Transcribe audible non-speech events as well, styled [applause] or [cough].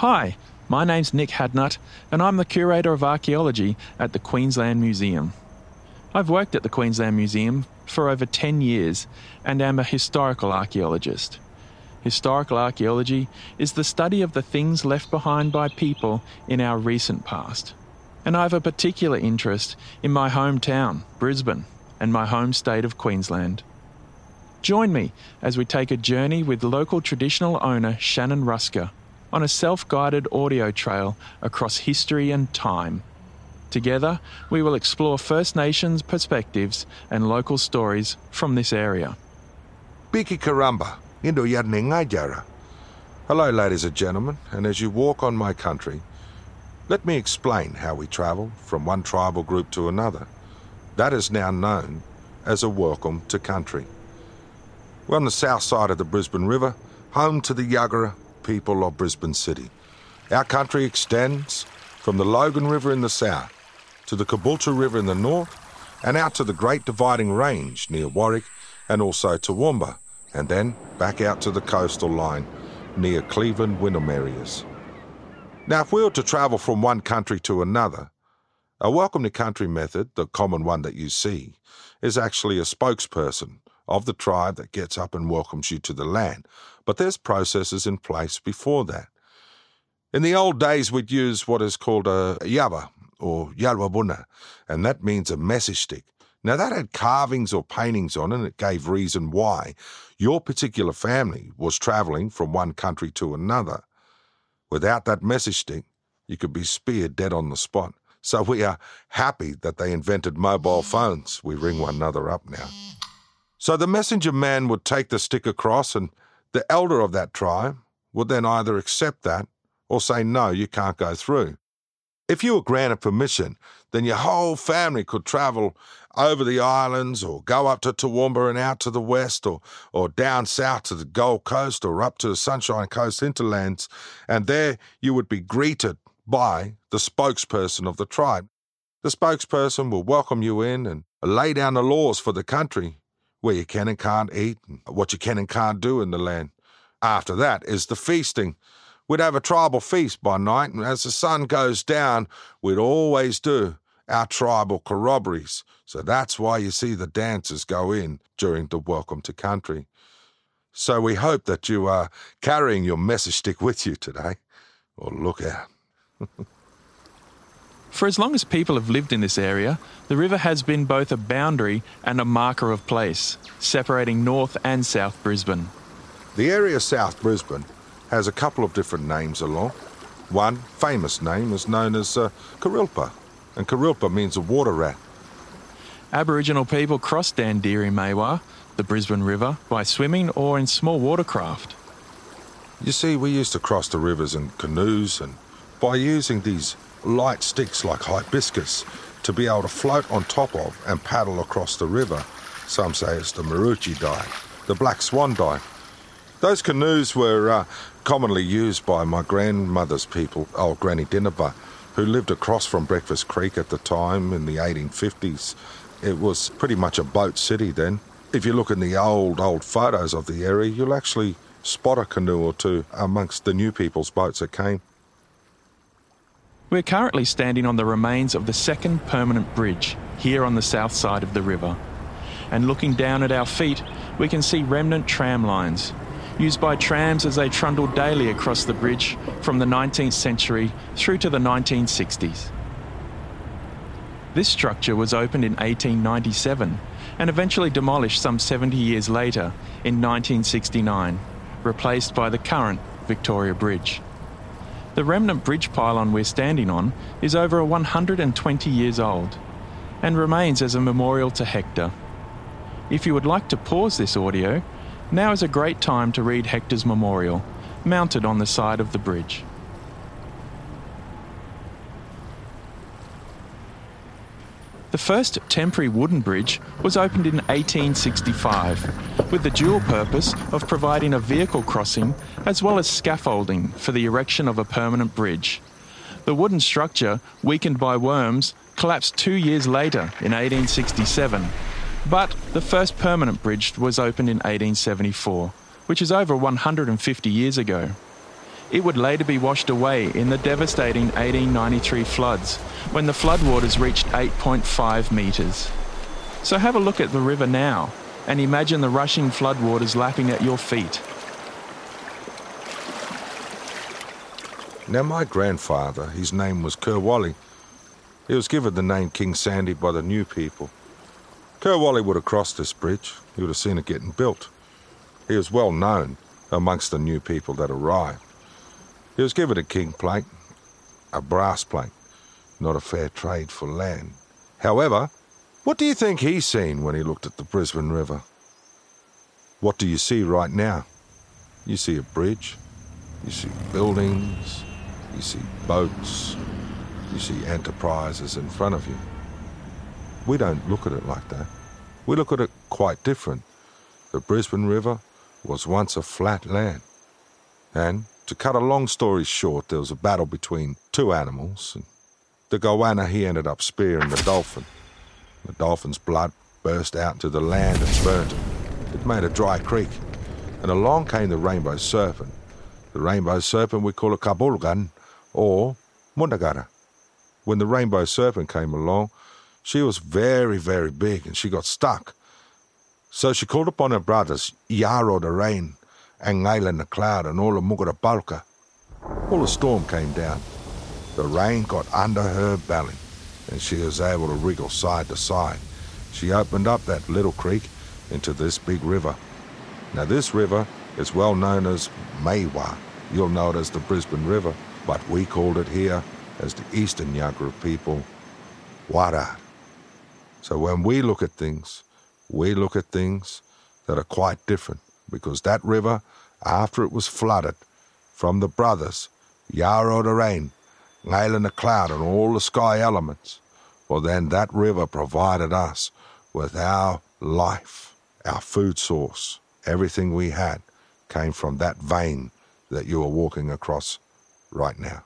Hi, my name's Nick Hadnutt, and I'm the Curator of Archaeology at the Queensland Museum. I've worked at the Queensland Museum for over 10 years and am a historical archaeologist. Historical archaeology is the study of the things left behind by people in our recent past. And I have a particular interest in my hometown, Brisbane, and my home state of Queensland. Join me as we take a journey with local traditional owner Shannon Ruska on a self guided audio trail across history and time. Together, we will explore First Nations perspectives and local stories from this area. Biki Karamba, Indo Jara. Hello, ladies and gentlemen, and as you walk on my country, let me explain how we travel from one tribal group to another. That is now known as a welcome to country. We're on the south side of the Brisbane River, home to the Yagara people of Brisbane City. Our country extends from the Logan River in the south to the Caboolture River in the north and out to the Great Dividing Range near Warwick and also Toowoomba, and then back out to the coastal line near Cleveland Wynnum areas. Now, if we were to travel from one country to another, a welcome to country method, the common one that you see, is actually a spokesperson of the tribe that gets up and welcomes you to the land, but there's processes in place before that. In the old days, we'd use what is called a yaba or yalwabuna, and that means a message stick. Now, that had carvings or paintings on it, and it gave reason why your particular family was travelling from one country to another. Without that message stick, you could be speared dead on the spot. So we are happy that they invented mobile phones. We ring one another up now. So the messenger man would take the stick across and the elder of that tribe would then either accept that or say, no, you can't go through. If you were granted permission, then your whole family could travel over the islands or go up to Toowoomba and out to the west or, or down south to the Gold Coast or up to the Sunshine Coast hinterlands, and there you would be greeted by the spokesperson of the tribe. The spokesperson will welcome you in and lay down the laws for the country where you can and can't eat, and what you can and can't do in the land. After that is the feasting. We'd have a tribal feast by night, and as the sun goes down, we'd always do our tribal corroborees. So that's why you see the dancers go in during the Welcome to Country. So we hope that you are carrying your message stick with you today. Or look out. [laughs] For as long as people have lived in this area, the river has been both a boundary and a marker of place, separating North and South Brisbane. The area South Brisbane has a couple of different names along. One famous name is known as uh, Kurilpa, and Kurilpa means a water rat. Aboriginal people cross Dandiri Maiwar, the Brisbane River, by swimming or in small watercraft. You see, we used to cross the rivers in canoes, and by using these light sticks like hibiscus to be able to float on top of and paddle across the river. Some say it's the Maroochy dye, the Black Swan dye. Those canoes were uh, commonly used by my grandmother's people, old Granny Dinaba, who lived across from Breakfast Creek at the time in the 1850s. It was pretty much a boat city then. If you look in the old, old photos of the area, you'll actually spot a canoe or two amongst the new people's boats that came. We're currently standing on the remains of the second permanent bridge here on the south side of the river. And looking down at our feet, we can see remnant tram lines, used by trams as they trundled daily across the bridge from the 19th century through to the 1960s. This structure was opened in 1897 and eventually demolished some 70 years later in 1969, replaced by the current Victoria Bridge. The remnant bridge pylon we're standing on is over 120 years old and remains as a memorial to Hector. If you would like to pause this audio, now is a great time to read Hector's memorial, mounted on the side of the bridge. The first temporary wooden bridge was opened in 1865 with the dual purpose of providing a vehicle crossing as well as scaffolding for the erection of a permanent bridge. The wooden structure, weakened by worms, collapsed two years later in 1867, but the first permanent bridge was opened in 1874, which is over 150 years ago. It would later be washed away in the devastating 1893 floods when the floodwaters reached 8.5 metres. So have a look at the river now and imagine the rushing floodwaters lapping at your feet. Now, my grandfather, his name was Kerwally. He was given the name King Sandy by the new people. Kerwally would have crossed this bridge. He would have seen it getting built. He was well known amongst the new people that arrived. He was given a king plate, a brass plate, not a fair trade for land. However, what do you think he seen when he looked at the Brisbane River? What do you see right now? You see a bridge, you see buildings, you see boats, you see enterprises in front of you. We don't look at it like that. We look at it quite different. The Brisbane River was once a flat land. And to cut a long story short, there was a battle between two animals. And the goanna, he ended up spearing the dolphin. The dolphin's blood burst out into the land and burnt it. Made a dry creek. And along came the rainbow serpent. The rainbow serpent we call a kabulgan or mundagara. When the rainbow serpent came along, she was very, very big and she got stuck. So she called upon her brothers, Yarro the rain, and Ngailan the cloud, and all the Mugara Balka. All the storm came down. The rain got under her belly and she was able to wriggle side to side. She opened up that little creek into this big river. Now, this river is well known as Maiwar. You'll know it as the Brisbane River, but we called it here as the Eastern Yagara people, Warar. So when we look at things, we look at things that are quite different because that river, after it was flooded from the brothers, Yarrow the rain, Ngailan the cloud and all the sky elements, well, then that river provided us with our life, our food source. Everything we had came from that vein that you are walking across right now.